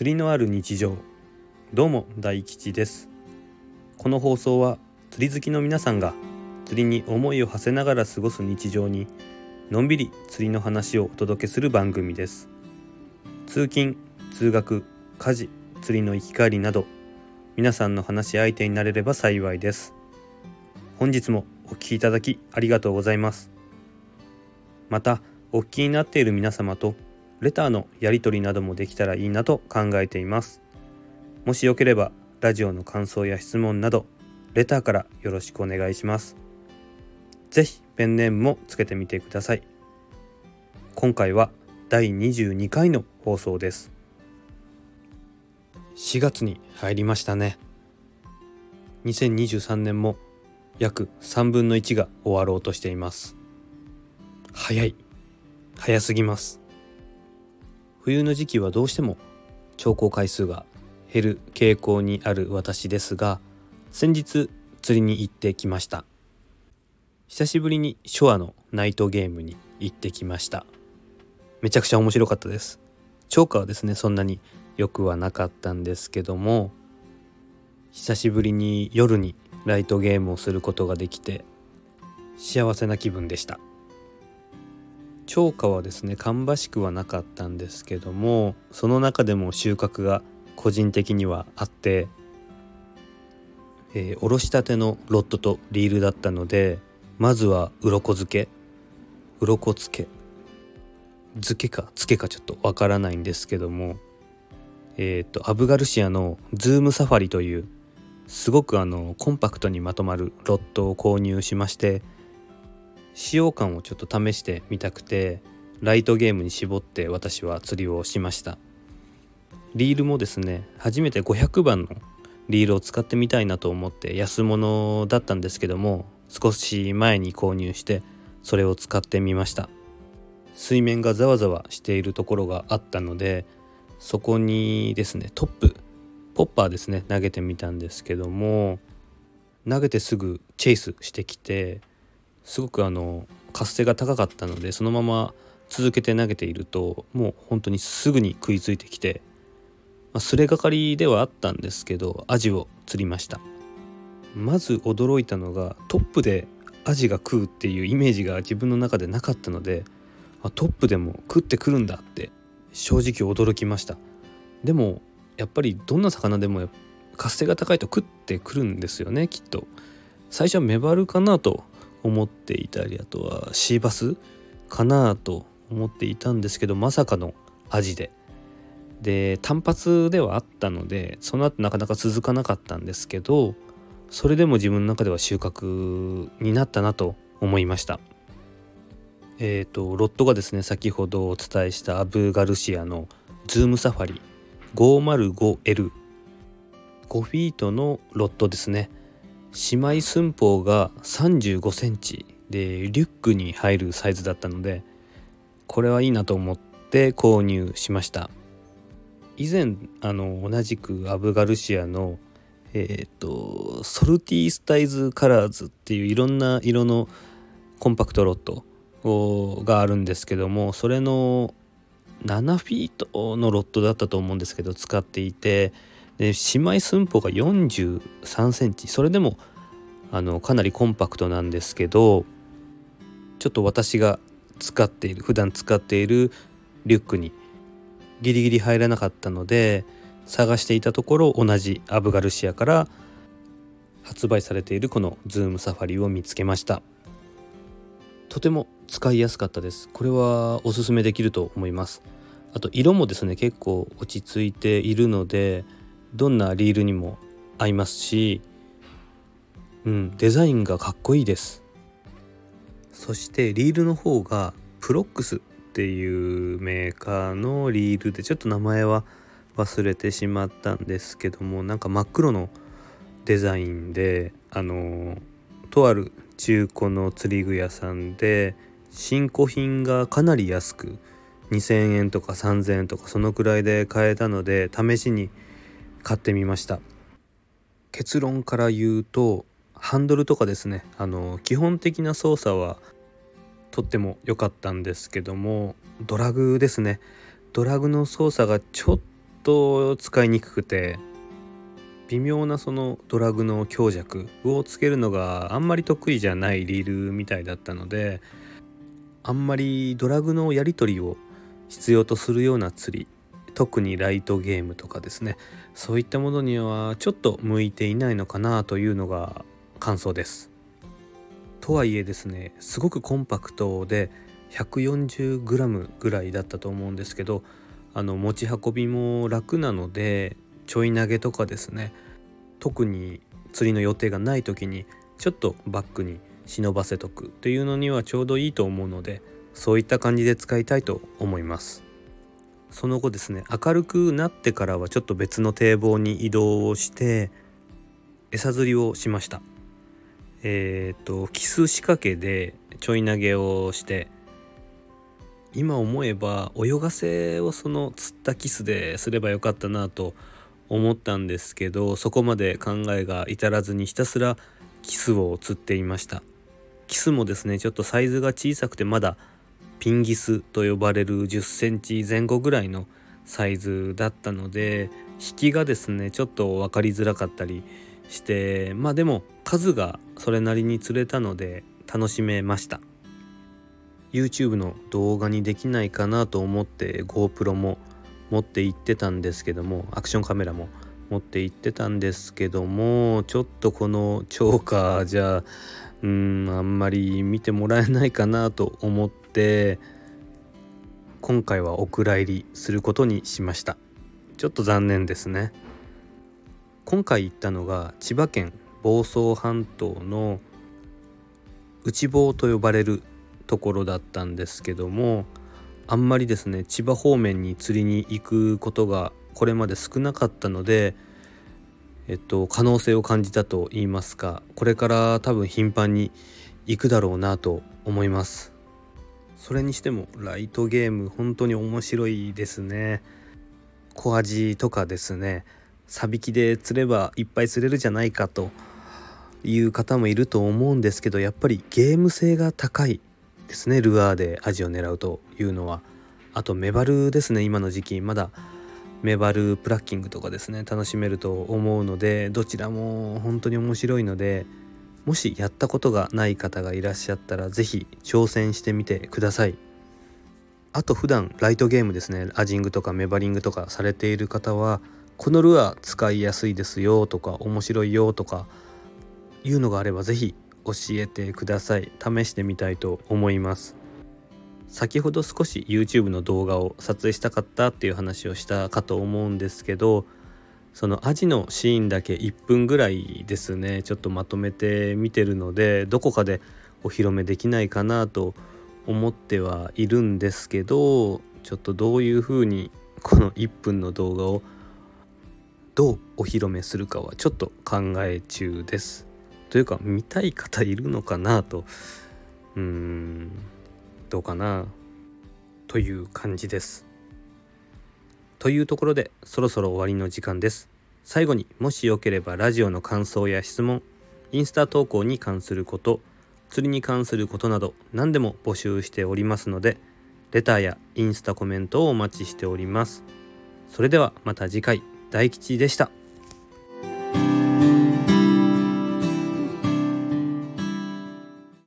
釣りのある日常。どうも大吉です。この放送は釣り好きの皆さんが釣りに思いを馳せながら過ごす日常にのんびり釣りの話をお届けする番組です。通勤通学家事釣りの行き帰りなど皆さんの話し相手になれれば幸いです。本日もお聴きいただきありがとうございます。またお聞きになっている皆様とレターのやり取りなどもできたらいいなと考えています。もしよければラジオの感想や質問などレターからよろしくお願いします。ぜひペンネームもつけてみてください。今回は第22回の放送です。4月に入りましたね。2023年も約3分の1が終わろうとしています。早い。早すぎます。冬の時期はどうしても調光回数が減る傾向にある私ですが先日釣りに行ってきました。久しぶりに初アのナイトゲームに行ってきました。めちゃくちゃ面白かったです。超過はですねそんなに良くはなかったんですけども久しぶりに夜にライトゲームをすることができて幸せな気分でした。超過はですね芳しくはなかったんですけどもその中でも収穫が個人的にはあって、えー、おろしたてのロットとリールだったのでまずは鱗漬け。鱗漬け。漬けか漬けかちょっとわからないんですけどもえっ、ー、とアブガルシアのズームサファリというすごくあのコンパクトにまとまるロットを購入しまして使用感をちょっと試してみたくてライトゲームに絞って私は釣りをしました。リールもですね初めて500番のリールを使ってみたいなと思って安物だったんですけども少し前に購入してそれを使ってみました。水面がざわざわしているところがあったのでそこにですねトップポッパーですね投げてみたんですけども投げてすぐチェイスしてきてすごくあの活性が高かったのでそのまま続けて投げているともう本当にすぐに食いついてきて、まあ、すれがかりではあったんですけどアジを釣りました。まず驚いたのがトップでアジが食うっていうイメージが自分の中でなかったのでトップでも食ってくるんだって正直驚きました。でもやっぱりどんな魚でも活性が高いと食ってくるんですよねきっと。最初はメバルかなと思っていたりあとはシーバスかなと思っていたんですけどまさかのアジで。で単発ではあったのでその後なかなか続かなかったんですけどそれでも自分の中では収穫になったなと思いました。えっ、ー、とロットがですね先ほどお伝えしたアブ・ガルシアのズームサファリ 505L5 フィートのロットですね。姉妹寸法が35センチ。でリュックに入るサイズだったのでこれはいいなと思って購入しました。以前あの同じくアブガルシアのえっ、ー、とソルティースタイルカラーズっていういろんな色のコンパクトロッドがあるんですけどもそれの7フィートのロッドだったと思うんですけど使っていてで仕舞寸法が43センチ。それでもあのかなりコンパクトなんですけどちょっと私が使っている普段使っているリュックにギリギリ入らなかったので探していたところ同じアブガルシアから発売されているこのズームサファリを見つけました。とても使いやすかったです。これはおすすめできると思います。あと色もですね結構落ち着いているのでどんなリールにも合いますし、うん、デザインがかっこいいです。そしてリールの方がプロックスっていうメーカーのリールでちょっと名前は忘れてしまったんですけどもなんか真っ黒のデザインであのとある中古の釣り具屋さんで新古品がかなり安く2,000円とか3,000円とかそのくらいで買えたので試しに買ってみました。結論から言うとハンドルとかですね。あの基本的な操作はとっても良かったんですけどもドラグですね。ドラグの操作がちょっと使いにくくて微妙なそのドラグの強弱をつけるのがあんまり得意じゃないリールみたいだったのであんまりドラグのやり取りを必要とするような釣り特にライトゲームとかですね。そういったものにはちょっと向いていないのかなというのが感想です。とはいえですねすごくコンパクトで 140g ぐらいだったと思うんですけどあの持ち運びも楽なのでちょい投げとかですね。特に釣りの予定がない時にちょっとバッグに忍ばせとくというのにはちょうどいいと思うのでそういった感じで使いたいと思います。その後ですね明るくなってからはちょっと別の堤防に移動をして餌釣りをしました。えっ、とキス仕掛けでちょい投げをして今思えば泳がせをその釣ったキスですればよかったなと思ったんですけどそこまで考えが至らずにひたすらキスを釣っていました。キスもですねちょっとサイズが小さくてまだピンギスと呼ばれる10センチ前後ぐらいのサイズだったので引きがですねちょっと分かりづらかったりしてまあでも数がそれなりに釣れたので楽しめました。YouTube の動画にできないかなと思って GoPro も持って行ってたんですけどもアクションカメラも持って行ってたんですけどもちょっとこのチョーカーじゃうんあんまり見てもらえないかなと思って今回はお蔵入りすることにしました。ちょっと残念ですね。今回行ったのが千葉県房総半島の内房と呼ばれるところだったんですけどもあんまりですね千葉方面に釣りに行くことがこれまで少なかったのでえっと可能性を感じたと言いますかこれから多分頻繁に行くだろうなと思います。それにしてもライトゲーム本当に面白いですね。小アジとかですね。サビキで釣ればいっぱい釣れるじゃないかという方もいると思うんですけどやっぱりゲーム性が高いですね。ルアーでアジを狙うというのは。あとメバルですね今の時期。まだメバルプラッキングとかですね楽しめると思うのでどちらも本当に面白いのでもしやったことがない方がいらっしゃったら是非挑戦してみてください。あと普段ライトゲームですね。アジングとかメバリングとかされている方はこのルアー使いやすいですよとか面白いよとかいうのがあれば是非教えてください。試してみたいと思います。先ほど少し YouTube の動画を撮影したかったっていう話をしたかと思うんですけどそのアジのシーンだけ1分ぐらいですねちょっとまとめて見てるのでどこかでお披露目できないかなと思ってはいるんですけどちょっとどういう風にこの1分の動画をどうお披露目するかはちょっと考え中です。というか見たい方いるのかなとうーんどうかなという感じです。というところでそろそろ終わりの時間です。最後にもしよければラジオの感想や質問インスタ投稿に関すること釣りに関することなど何でも募集しておりますのでレターやインスタコメントをお待ちしております。それではまた次回大吉でした。